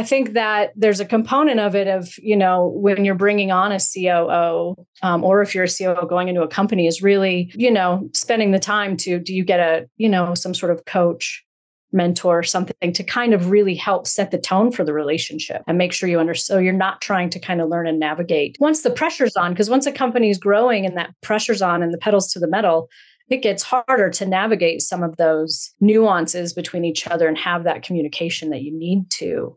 I think that there's a component of it of, you know, when you're bringing on a COO um, or if you're a COO going into a company is really, you know, spending the time to, do you get a, you know, some sort of coach mentor something to kind of really help set the tone for the relationship and make sure you understand so you're not trying to kind of learn and navigate once the pressure's on because once a company is growing and that pressure's on and the pedals to the metal it gets harder to navigate some of those nuances between each other and have that communication that you need to.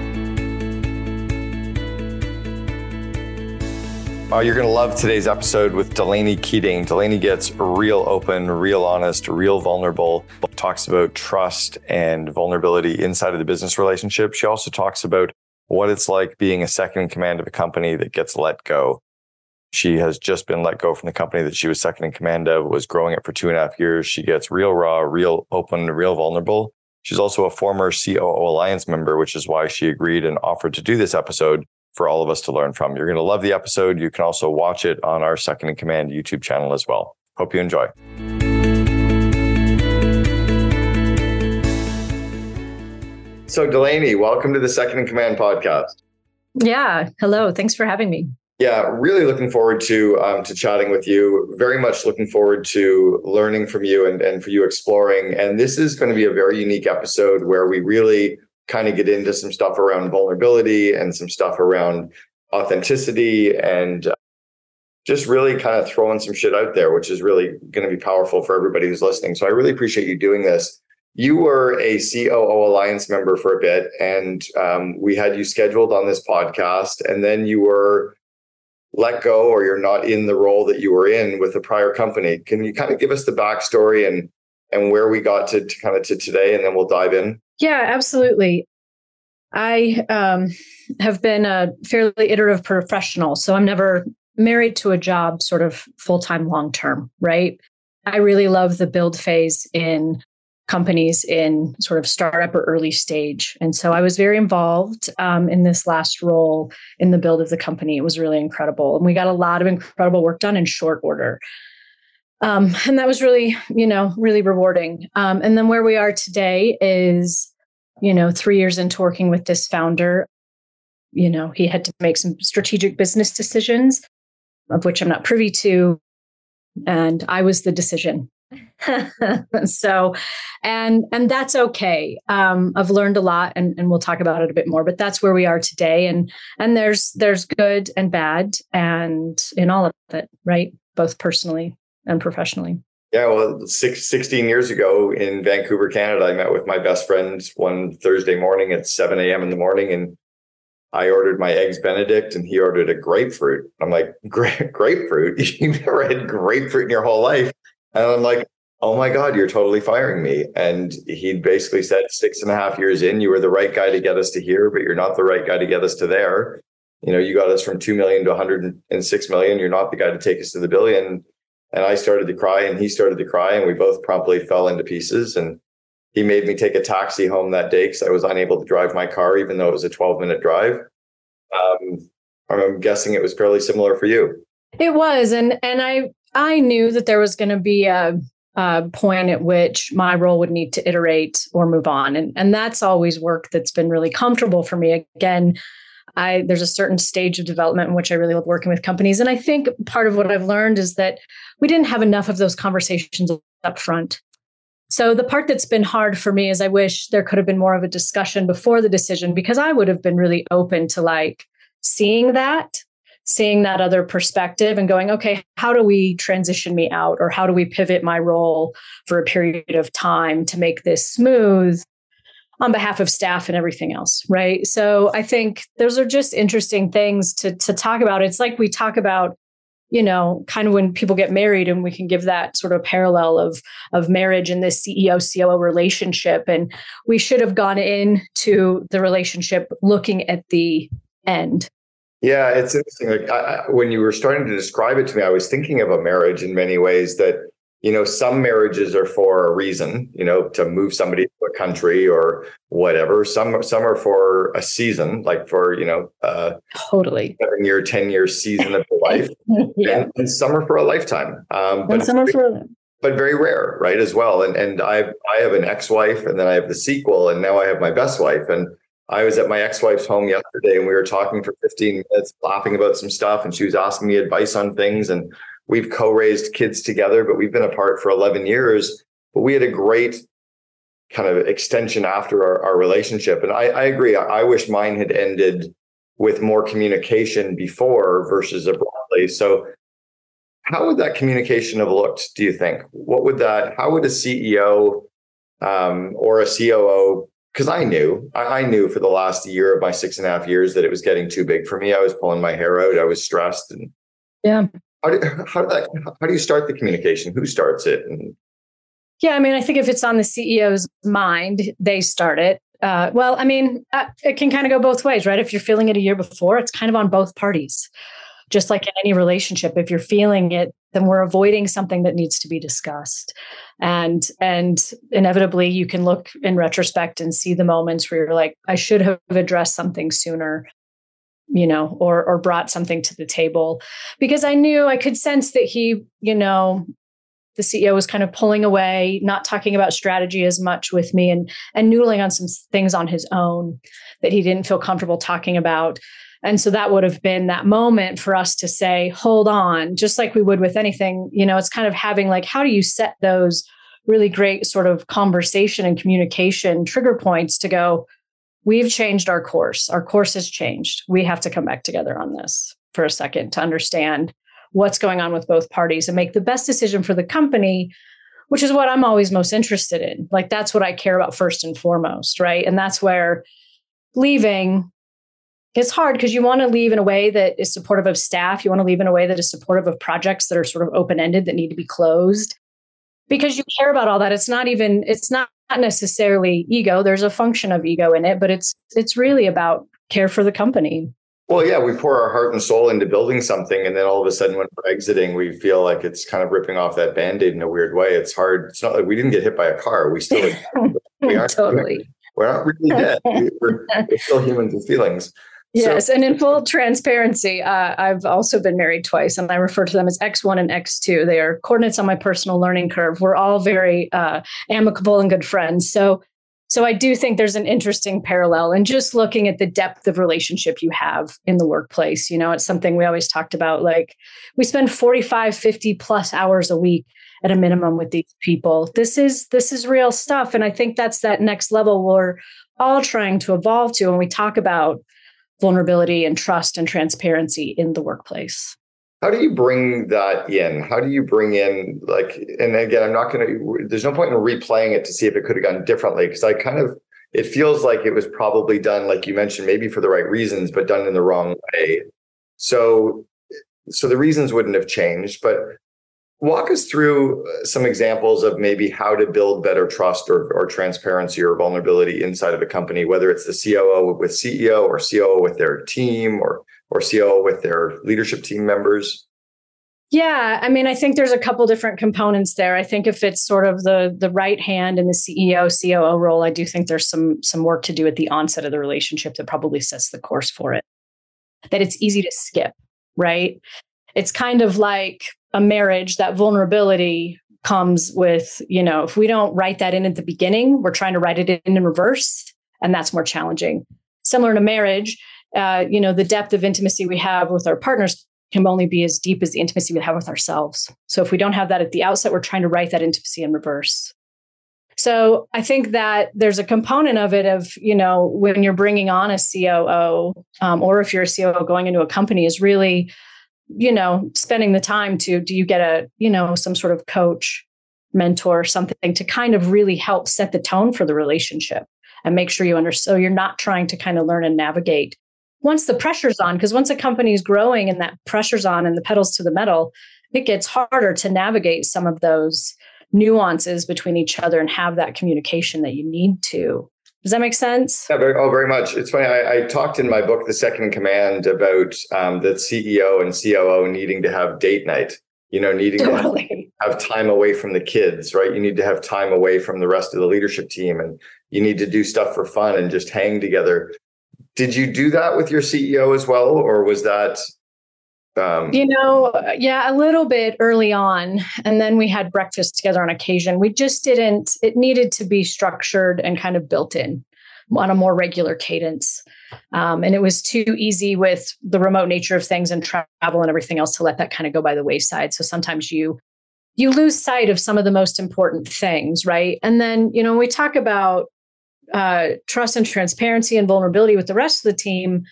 Oh, you're going to love today's episode with Delaney Keating. Delaney gets real open, real honest, real vulnerable, talks about trust and vulnerability inside of the business relationship. She also talks about what it's like being a second in command of a company that gets let go. She has just been let go from the company that she was second in command of, was growing it for two and a half years. She gets real raw, real open, real vulnerable. She's also a former COO Alliance member, which is why she agreed and offered to do this episode for all of us to learn from. You're going to love the episode. You can also watch it on our Second in Command YouTube channel as well. Hope you enjoy. So, Delaney, welcome to the Second in Command podcast. Yeah. Hello. Thanks for having me. Yeah, really looking forward to um, to chatting with you. Very much looking forward to learning from you and, and for you exploring. And this is going to be a very unique episode where we really kind of get into some stuff around vulnerability and some stuff around authenticity and uh, just really kind of throwing some shit out there, which is really going to be powerful for everybody who's listening. So I really appreciate you doing this. You were a COO Alliance member for a bit, and um, we had you scheduled on this podcast, and then you were let go or you're not in the role that you were in with the prior company. Can you kind of give us the backstory and and where we got to, to kind of to today, and then we'll dive in? Yeah, absolutely. I um, have been a fairly iterative professional, so I'm never married to a job sort of full time, long term, right? I really love the build phase in companies in sort of startup or early stage. And so I was very involved um, in this last role in the build of the company. It was really incredible. And we got a lot of incredible work done in short order. Um, and that was really, you know, really rewarding. Um, and then where we are today is, you know, three years into working with this founder, you know, he had to make some strategic business decisions, of which I'm not privy to. And I was the decision. So and and that's okay. Um, i've learned a lot and, and we'll talk about it a bit more but that's where we are today and and there's there's good and bad and in all of it right? Both personally and professionally yeah well six, 16 years ago in vancouver canada i met with my best friend one thursday morning at 7 a.m in the morning and I ordered my eggs Benedict and he ordered a grapefruit. I'm like, Gra- grapefruit? You've never had grapefruit in your whole life. And I'm like, oh my God, you're totally firing me. And he basically said, six and a half years in, you were the right guy to get us to here, but you're not the right guy to get us to there. You know, you got us from 2 million to 106 million. You're not the guy to take us to the billion. And I started to cry and he started to cry and we both promptly fell into pieces. And he made me take a taxi home that day because I was unable to drive my car, even though it was a 12 minute drive. Um, I'm guessing it was fairly similar for you. It was. And, and I, I knew that there was going to be a, a, point at which my role would need to iterate or move on. And, and that's always work that's been really comfortable for me. Again, I there's a certain stage of development in which I really love working with companies. And I think part of what I've learned is that we didn't have enough of those conversations up front. So the part that's been hard for me is I wish there could have been more of a discussion before the decision because I would have been really open to like seeing that seeing that other perspective and going, okay, how do we transition me out or how do we pivot my role for a period of time to make this smooth on behalf of staff and everything else, right? So I think those are just interesting things to to talk about. It's like we talk about you know kind of when people get married and we can give that sort of parallel of of marriage and this ceo coo relationship and we should have gone into the relationship looking at the end Yeah, it's interesting. Like I, when you were starting to describe it to me, I was thinking of a marriage in many ways that you know some marriages are for a reason you know to move somebody to a country or whatever some some are for a season like for you know uh totally seven year ten year season of life yeah. and, and, some are for a lifetime um but and some are for but very rare right as well and and i i have an ex-wife and then i have the sequel and now i have my best wife and I was at my ex-wife's home yesterday and we were talking for 15 minutes, laughing about some stuff, and she was asking me advice on things. And we've co-raised kids together, but we've been apart for 11 years. But we had a great kind of extension after our, our relationship. And I, I agree. I, I, wish mine had ended with more communication before versus abruptly. So how would that communication have looked, do you think? What would that, how would a CEO um, or a COO because I knew, I, I, knew for the last year of my six and a half years that it was getting too big for me. I was pulling my hair out. I was stressed, and yeah, how do, how, do that, how do you start the communication? Who starts it? And, yeah, I mean, I think if it's on the CEO's mind, they start it. Uh, well, I mean, uh, it can kind of go both ways, right? If you're feeling it a year before, it's kind of on both parties. Just like in any relationship, if you're feeling it, then we're avoiding something that needs to be discussed. And and inevitably, you can look in retrospect and see the moments where you're like, I should have addressed something sooner you know, or or brought something to the table because I knew I could sense that he, you know, the CEO was kind of pulling away, not talking about strategy as much with me and and noodling on some things on his own that he didn't feel comfortable talking about. And so that would have been that moment for us to say, hold on, just like we would with anything, you know, it's kind of having like, how do you set those really great sort of conversation and communication trigger points to go, we've changed our course. Our course has changed. We have to come back together on this for a second to understand what's going on with both parties and make the best decision for the company, which is what I'm always most interested in. Like, that's what I care about first and foremost. Right. And that's where leaving is hard because you want to leave in a way that is supportive of staff. You want to leave in a way that is supportive of projects that are sort of open ended that need to be closed because you care about all that. It's not even, it's not necessarily ego. There's a function of ego in it but it's it's really about care for the company. Well yeah we pour our heart and soul into building something and then all of a sudden when we're exiting we feel like it's kind of ripping off that band-aid in a weird way. It's hard. It's not like we didn't get hit by a car. We still we aren't totally. we're not really dead. We're, we're still humans with feelings Yes, so, and in full transparency, uh, I've also been married twice, and I refer to them as X1 and X2. They are coordinates on my personal learning curve. We're all very uh, amicable and good friends. So, so I do think there's an interesting parallel, and just looking at the depth of relationship you have in the workplace. You know, it's something we always talked about. Like we spend 45, 50 plus hours a week at a minimum with these people. This is this is real stuff, and I think that's that next level we're all trying to evolve to when we talk about vulnerability and trust and transparency in the workplace. How do you bring that in? How do you bring in like and again I'm not going to there's no point in replaying it to see if it could have gone differently because I kind of it feels like it was probably done like you mentioned maybe for the right reasons but done in the wrong way. So so the reasons wouldn't have changed but walk us through uh, some examples of maybe how to build better trust or, or transparency or vulnerability inside of a company, whether it's the COO with CEO or COO with their team or or COO with their leadership team members. Yeah, I mean, I think there's a couple different components there. I think if it's sort of the the right hand in the CEO COO role, I do think there's some some work to do at the onset of the relationship that probably sets the course for it. That it's easy to skip, right? It's kind of like a marriage, that vulnerability comes with, you know, if we don't write that in at the beginning, we're trying to write it in in reverse, and that's more challenging. Similar to marriage, uh, you know, the depth of intimacy we have with our partners can only be as deep as the intimacy we have with ourselves. So if we don't have that at the outset, we're trying to write that intimacy in reverse. So I think that there's a component of it of, you know, when you're bringing on a COO um, or if you're a COO going into a company is really you know, spending the time to do you get a, you know, some sort of coach, mentor, something to kind of really help set the tone for the relationship and make sure you understand. So you're not trying to kind of learn and navigate once the pressure's on, because once a company is growing and that pressure's on and the pedals to the metal, it gets harder to navigate some of those nuances between each other and have that communication that you need to Does that make sense? Yeah, very, oh, very much. It's funny. I, I, talked in my book, The Second Command, about um, the CEO and COO needing to have date night. You know, needing totally. to have time away from the kids, right? You need to have time away from the rest of the leadership team, and you need to do stuff for fun and just hang together. Did you do that with your CEO as well, or was that um, you know, yeah, a little bit early on. And then we had breakfast together on occasion. We just didn't, it needed to be structured and kind of built in on a more regular cadence. Um, and it was too easy with the remote nature of things and travel and everything else to let that kind of go by the wayside. So sometimes you, you lose sight of some of the most important things, right? And then, you know, we talk about uh, trust and transparency and vulnerability with the rest of the team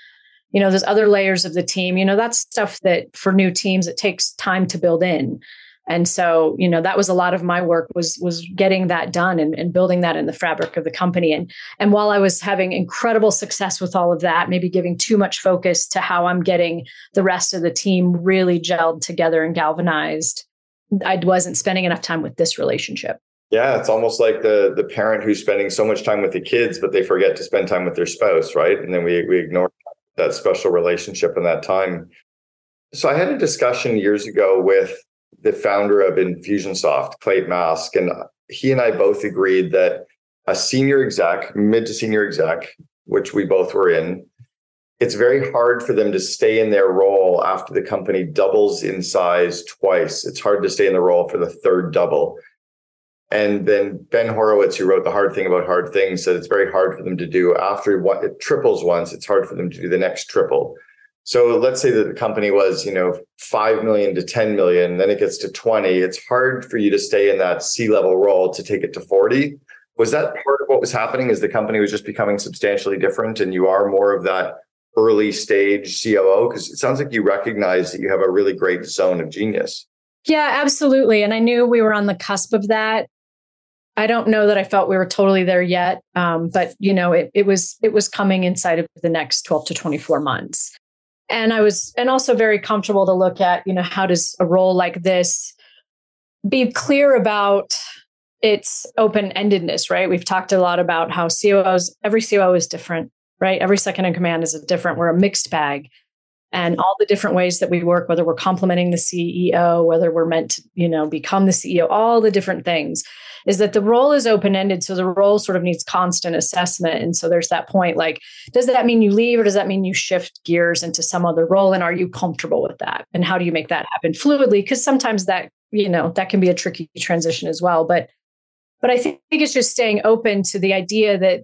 you know there's other layers of the team you know that's stuff that for new teams it takes time to build in. And so you know that was a lot of my work was was getting that done and, and building that in the fabric of the company. And and while i was having incredible success with all of that maybe giving too much focus to how i'm getting the rest of the team really gelled together and galvanized i wasn't spending enough time with this relationship. Yeah, it's almost like the the parent who's spending so much time with the kids, but they forget to spend time with their spouse, right? And then we we ignore that special relationship in that time. So I had a discussion years ago with the founder of Infusionsoft, Clate Mask, and he and I both agreed that a senior exec, mid to senior exec, which we both were in, it's very hard for them to stay in their role after the company doubles in size twice. It's hard to stay in the role for the third double. And then Ben Horowitz, who wrote The Hard Thing About Hard Things, said it's very hard for them to do after what it triples once, it's hard for them to do the next triple. So let's say that the company was, you know, 5 million to 10 million, then it gets to 20. It's hard for you to stay in that C-level role to take it to 40. Was that part of what was happening? Is the company was just becoming substantially different and you are more of that early stage COO? Because it sounds like you recognize that you have a really great zone of genius. Yeah, absolutely. And I knew we were on the cusp of that. I don't know that I felt we were totally there yet, um, but you know, it, it was it was coming inside of the next twelve to twenty four months, and I was and also very comfortable to look at you know how does a role like this be clear about its open endedness, right? We've talked a lot about how COOs every COO is different, right? Every second in command is different. We're a mixed bag, and all the different ways that we work, whether we're complementing the CEO, whether we're meant to you know become the CEO, all the different things is that the role is open ended. So the role sort of needs constant assessment. And so there's that point like, does that mean you leave or does that mean you shift gears into some other role? And are you comfortable with that? And how do you make that happen fluidly? Because sometimes that, you know, that can be a tricky transition as well. But but I think it's just staying open to the idea that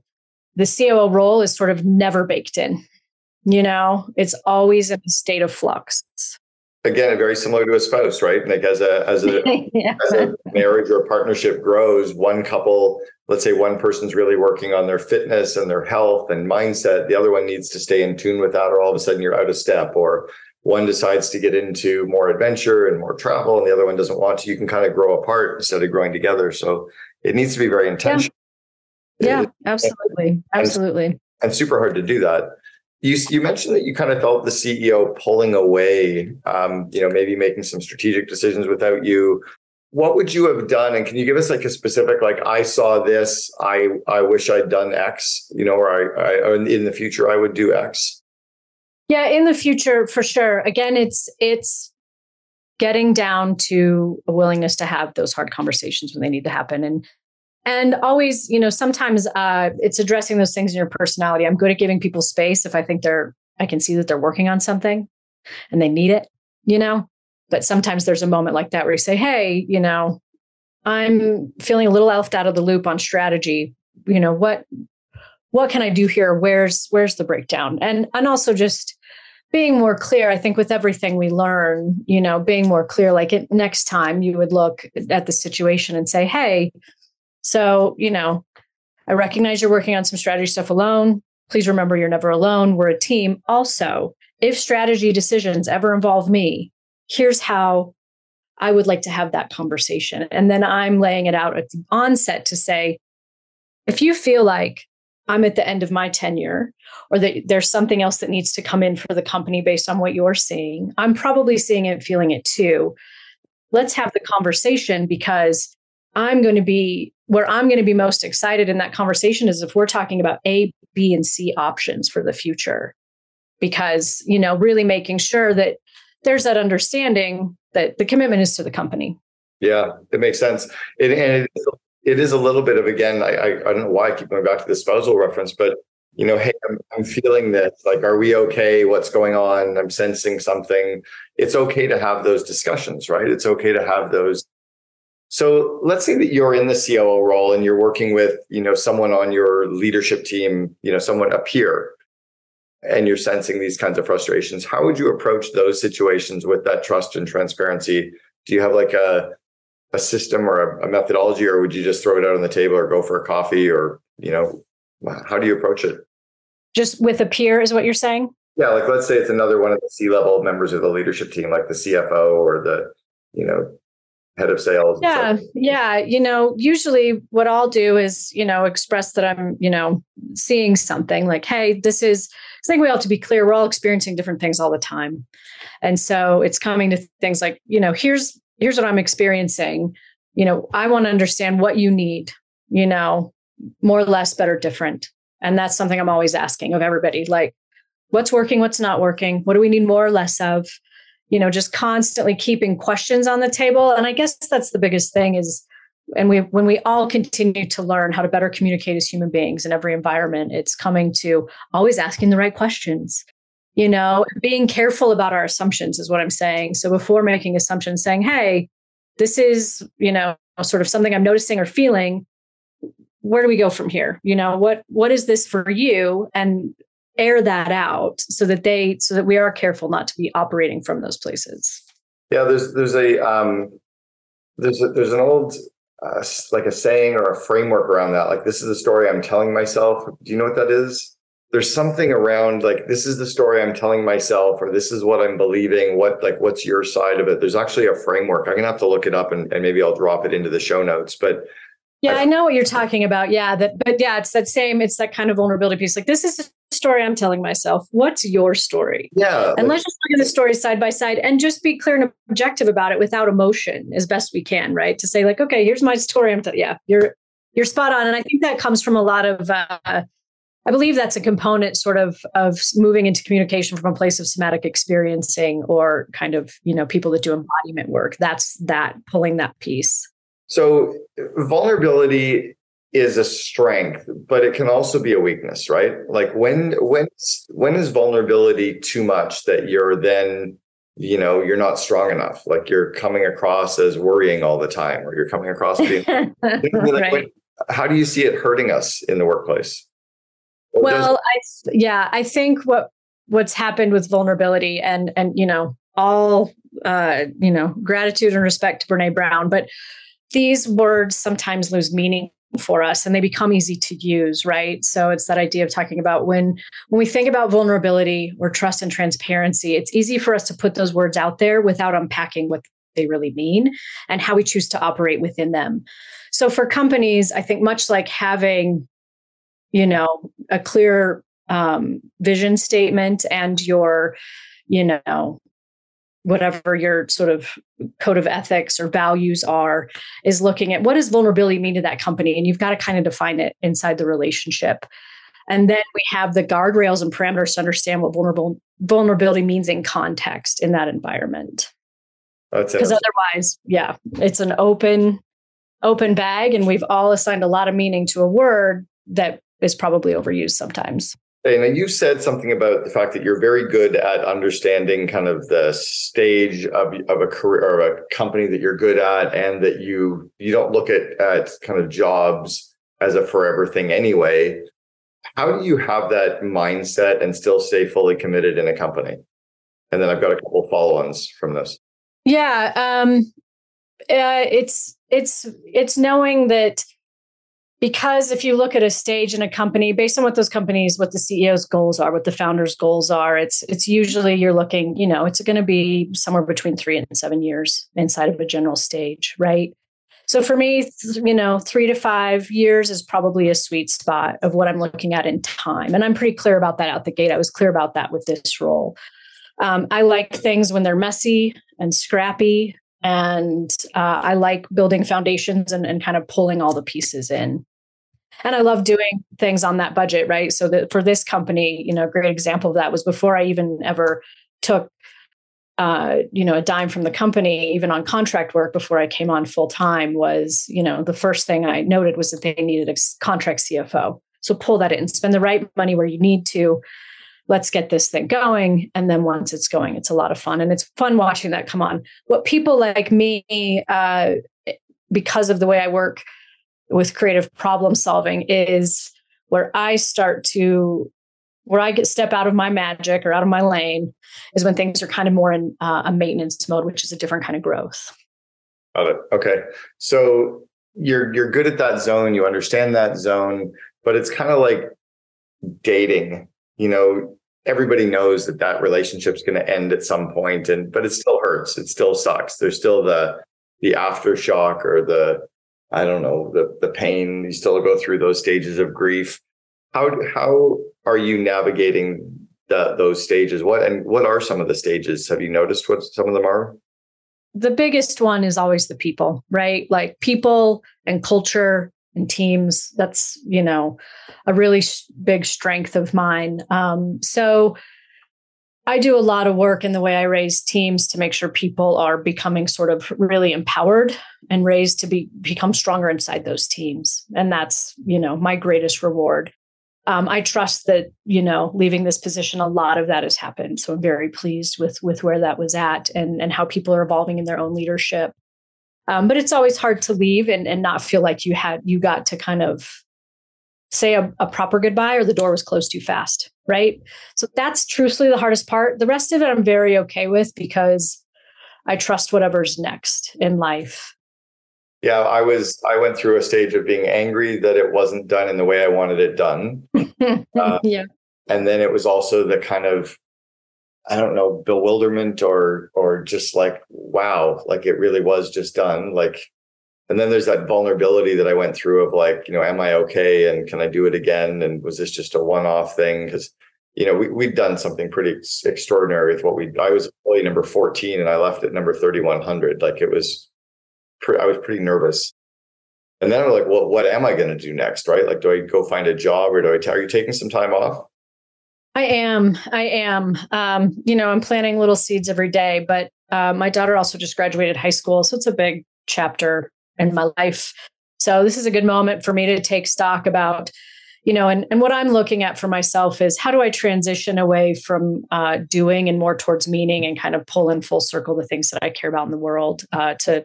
the COO role is sort of never baked in. You know, it's always in a state of flux. Again very similar to a spouse right? Like as a as a, yeah. as a marriage or partnership grows one couple let's say one person's really working on their fitness and their health and mindset the other one needs to stay in tune with that or all of a sudden you're out of step or one decides to get into more adventure and more travel and the other one doesn't want to. You can kind of grow apart instead of growing together. So it needs to be very intentional. Yeah, yeah absolutely absolutely. and, and super hard to do that you you mentioned that you kind of felt the CEO pulling away, um, you know, maybe making some strategic decisions without you. What would you have done? And can you give us like a specific, like I saw this, I I wish I'd done X, you know, or I, I in the future I would do X. Yeah, in the future for sure. Again, it's it's getting down to a willingness to have those hard conversations when they need to happen and and always you know sometimes uh, it's addressing those things in your personality. I'm good at giving people space if i think they're i can see that they're working on something and they need it you know? But sometimes there's a moment like that where you say hey you know i'm feeling a little elfed out of the loop on strategy. You know what what can i do here? Where's where's the breakdown? And and also just being more clear i think with everything we learn you know being more clear like it, next time you would look at the situation and say hey so, you know, I recognize you're working on some strategy stuff alone. Please remember you're never alone. We're a team. Also, if strategy decisions ever involve me, here's how I would like to have that conversation. And then I'm laying it out at the onset to say, if you feel like I'm at the end of my tenure or that there's something else that needs to come in for the company based on what you're seeing, I'm probably seeing it, feeling it too. Let's have the conversation because I'm going to be where I'm going to be most excited in that conversation is if we're talking about A, B, and C options for the future. Because, you know, really making sure that there's that understanding that the commitment is to the company. Yeah, it makes sense. It, and it is, it is a little bit of, again, I, I, I don't know why I keep going back to the spousal reference, but you know, hey, I'm, I'm feeling this. Like, are we okay? What's going on? I'm sensing something. It's okay to have those discussions, right? It's okay to have those so let's say that you're in the COO role and you're working with, you know, someone on your leadership team, you know, someone up here, and you're sensing these kinds of frustrations. How would you approach those situations with that trust and transparency? Do you have like a a system or a, a methodology, or would you just throw it out on the table or go for a coffee or, you know, how do you approach it? Just with a peer is what you're saying? Yeah, like let's say it's another one of the C-level members of the leadership team, like the CFO or the, you know, head of sales yeah yeah you know usually what i'll do is you know express that i'm you know seeing something like hey this is i think we all have to be clear we're all experiencing different things all the time. And so it's coming to things like you know here's here's what i'm experiencing. You know i want to understand what you need you know more or less better different. And that's something i'm always asking of everybody like what's working what's not working? What do we need more or less of you know just constantly keeping questions on the table. And i guess that's the biggest thing is and we when we all continue to learn how to better communicate as human beings in every environment it's coming to always asking the right questions you know being careful about our assumptions is what i'm saying. So before making assumptions saying hey this is you know sort of something i'm noticing or feeling where do we go from here? You know what what is this for you? And air that out so that they so that we are careful not to be operating from those places. Yeah there's there's a um there's a, there's an old uh, like a saying or a framework around that. Like this is the story i'm telling myself. Do you know what that is? There's something around like this is the story i'm telling myself or this is what i'm believing what like what's your side of it? There's actually a framework. I'm gonna have to look it up and, and maybe i'll drop it into the show notes but yeah, I know what you're talking about. Yeah, that but yeah, it's that same, it's that kind of vulnerability piece. Like this is story I'm telling myself. What's your story? Yeah. And let's just look at the stories side by side and just be clear and objective about it without emotion as best we can, right? To say, like, okay, here's my story. I'm t- yeah, you're you're spot on. And I think that comes from a lot of uh I believe that's a component sort of of moving into communication from a place of somatic experiencing or kind of, you know, people that do embodiment work. That's that pulling that piece. So vulnerability is a strength, but it can also be a weakness, right? Like when when when is vulnerability too much that you're then you know you're not strong enough like you're coming across as worrying all the time or you're coming across being like, right. when, how do you see it hurting us in the workplace or well does- i yeah i think what what's happened with vulnerability and and you know all uh you know gratitude and respect to brene brown but these words sometimes lose meaning for us and they become easy to use right? So it's that idea of talking about when when we think about vulnerability or trust and transparency it's easy for us to put those words out there without unpacking what they really mean and how we choose to operate within them. So for companies i think much like having you know a clear um, vision statement and your you know whatever your sort of code of ethics or values are is looking at what does vulnerability mean to that company? And you've got to kind of define it inside the relationship. And then we have the guardrails and parameters to understand what vulnerable vulnerability means in context in that environment. That's it. because otherwise yeah it's an open open bag and we've all assigned a lot of meaning to a word that is probably overused sometimes and you said something about the fact that you're very good at understanding kind of the stage of, of a career or a company that you're good at, and that you you don't look at at kind of jobs as a forever thing anyway. How do you have that mindset and still stay fully committed in a company? And then I've got a couple follow-ons from this. Yeah, um, uh, it's it's it's knowing that because if you look at a stage in a company based on what those companies what the ceo's goals are what the founders goals are it's it's usually you're looking you know it's going to be somewhere between three and seven years inside of a general stage right? So for me you know three to five years is probably a sweet spot of what i'm looking at in time. And i'm pretty clear about that out the gate. I was clear about that with this role. Um, i like things when they're messy and scrappy and uh, I like building foundations and, and kind of pulling all the pieces in. And I love doing things on that budget, right? So that for this company, you know, a great example of that was before I even ever took uh, you know, a dime from the company, even on contract work before I came on full time, was, you know, the first thing I noted was that they needed a contract CFO. So pull that in, spend the right money where you need to. Let's get this thing going. And then once it's going, it's a lot of fun. And it's fun watching that come on. What people like me, uh, because of the way I work with creative problem solving, is where I start to where I get step out of my magic or out of my lane is when things are kind of more in uh, a maintenance mode, which is a different kind of growth. Got it. Okay, so you're you're good at that zone. You understand that zone, but it's kind of like dating. You know, everybody knows that that relationship's going to end at some point, and but it still hurts. It still sucks. There's still the the aftershock or the I don't know the the pain. You still go through those stages of grief. How how are you navigating the, those stages? What and what are some of the stages? Have you noticed what some of them are? The biggest one is always the people, right? Like people and culture and teams. That's you know a really sh- big strength of mine. Um, so I do a lot of work in the way I raise teams to make sure people are becoming sort of really empowered and raised to be become stronger inside those teams. And that's, you know, my greatest reward um, I trust that you know leaving this position, a lot of that has happened. So I'm very pleased with with where that was at and and how people are evolving in their own leadership. Um, but it's always hard to leave and and not feel like you had you got to kind of say a, a proper goodbye or the door was closed too fast, right? So that's truthfully the hardest part. The rest of it I'm very okay with because I trust whatever's next in life. Yeah, I was. I went through a stage of being angry that it wasn't done in the way I wanted it done. uh, yeah, and then it was also the kind of, I don't know, bewilderment or or just like, wow, like it really was just done. Like, and then there's that vulnerability that I went through of like, you know, am I okay and can I do it again? And was this just a one-off thing? Because you know, we we'd done something pretty extraordinary with what we. I was employee number 14 and I left at number 3100. Like it was pre- I was pretty nervous. And then I'm like, well, what am I going to do next? Right? Like, do I go find a job or do I, t- are you taking some time off? I am. I am. Um, you know, I'm planting little seeds every day, but uh, my daughter also just graduated high school. So it's a big chapter in my life. So this is a good moment for me to take stock about you know and, and what i'm looking at for myself is how do i transition away from uh, doing and more towards meaning and kind of pull in full circle the things that i care about in the world uh, to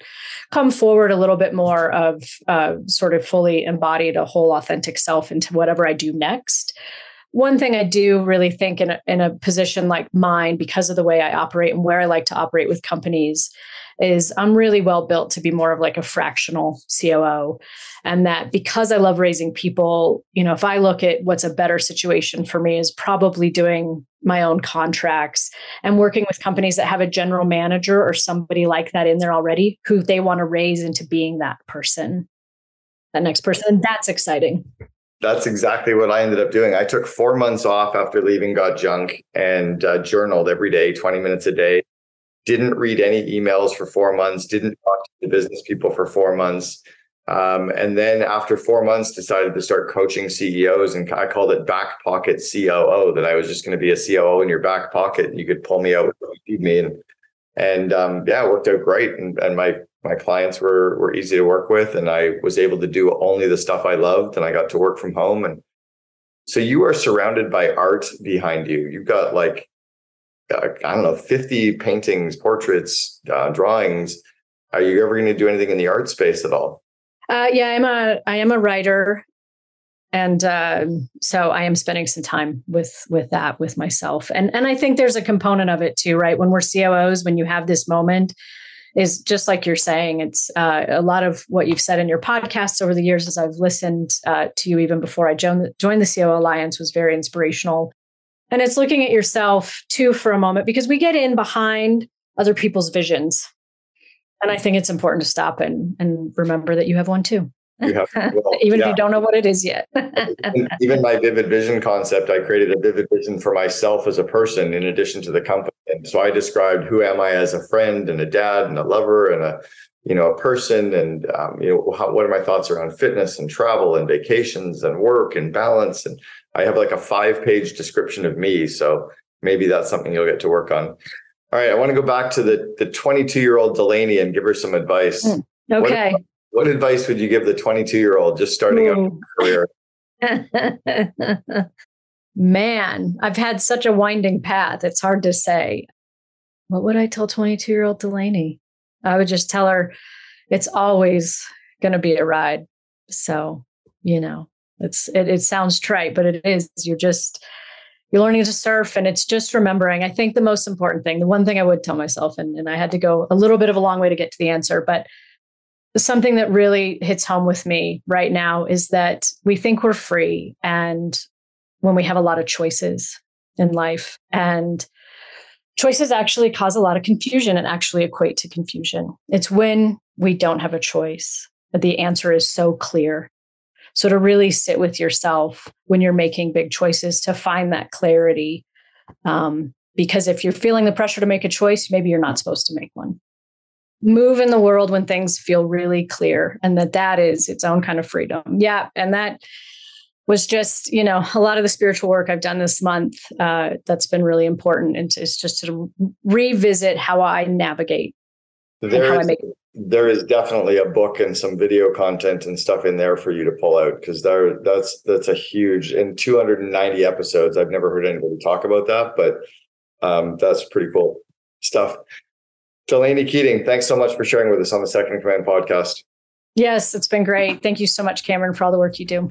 come forward a little bit more of uh, sort of fully embodied a whole authentic self into whatever i do next one thing I do really think in a, in a position like mine, because of the way I operate and where I like to operate with companies, is I'm really well built to be more of like a fractional COO. And that because I love raising people, you know, if I look at what's a better situation for me is probably doing my own contracts and working with companies that have a general manager or somebody like that in there already who they want to raise into being that person, that next person. And that's exciting that's exactly what I ended up doing. I took four months off after leaving Got Junk and uh, journaled every day, 20 minutes a day. Didn't read any emails for four months, didn't talk to the business people for four months. Um, and then after four months, decided to start coaching CEOs. And I called it back pocket COO, that I was just going to be a COO in your back pocket and you could pull me out, feed me. And, and um, yeah, it worked out great. And, and my my clients were were easy to work with and i was able to do only the stuff i loved and i got to work from home and so you are surrounded by art behind you you've got like uh, i don't know 50 paintings portraits uh, drawings are you ever going to do anything in the art space at all uh, yeah i'm a i am a writer and uh, so i am spending some time with with that with myself and and i think there's a component of it too right when we're coos when you have this moment is just like you're saying. It's uh, a lot of what you've said in your podcasts over the years as I've listened to you even before I joined the, joined the COO Alliance was very inspirational. And it's looking at yourself too for a moment because we get in behind other people's visions. And I think it's important to stop and, and remember that you have one too. You have well, even yeah. if you don't know what it is yet. even my vivid vision concept, I created a vivid vision for myself as a person in addition to the company. And so I described who am I as a friend and a dad and a lover and a you know a person and um, you know how, what are my thoughts around fitness and travel and vacations and work and balance and I have like a five page description of me. So maybe that's something you'll get to work on. All right, I want to go back to the the 22 year old Delaney and give her some advice. Mm, okay. What, what, advice would you give the 22 year old just starting out in career? Man, I've had such a winding path. It's hard to say. What would I tell 22 year old Delaney? I would just tell her it's always going to be a ride. So, you know, it's it, it sounds trite, but it is. You're just you're learning to surf and it's just remembering i think the most important thing the one thing i would tell myself and, and i had to go a little bit of a long way to get to the answer but something that really hits home with me right now is that we think we're free and when we have a lot of choices in life and choices actually cause a lot of confusion and actually equate to confusion it's when we don't have a choice that the answer is so clear so to really sit with yourself when you're making big choices to find that clarity. Um, because if you're feeling the pressure to make a choice, maybe you're not supposed to make one. Move in the world when things feel really clear and that that is its own kind of freedom. Yeah. And that was just, you know, a lot of the spiritual work I've done this month uh, that's been really important. And it's just to revisit how I navigate there how is, I make there is definitely a book and some video content and stuff in there for you to pull out because there that's that's a huge in 290 episodes i've never heard anybody talk about that but um, that's pretty cool stuff. Delaney keating thanks so much for sharing with us on the second command podcast. Yes it's been great. Thank you so much cameron for all the work you do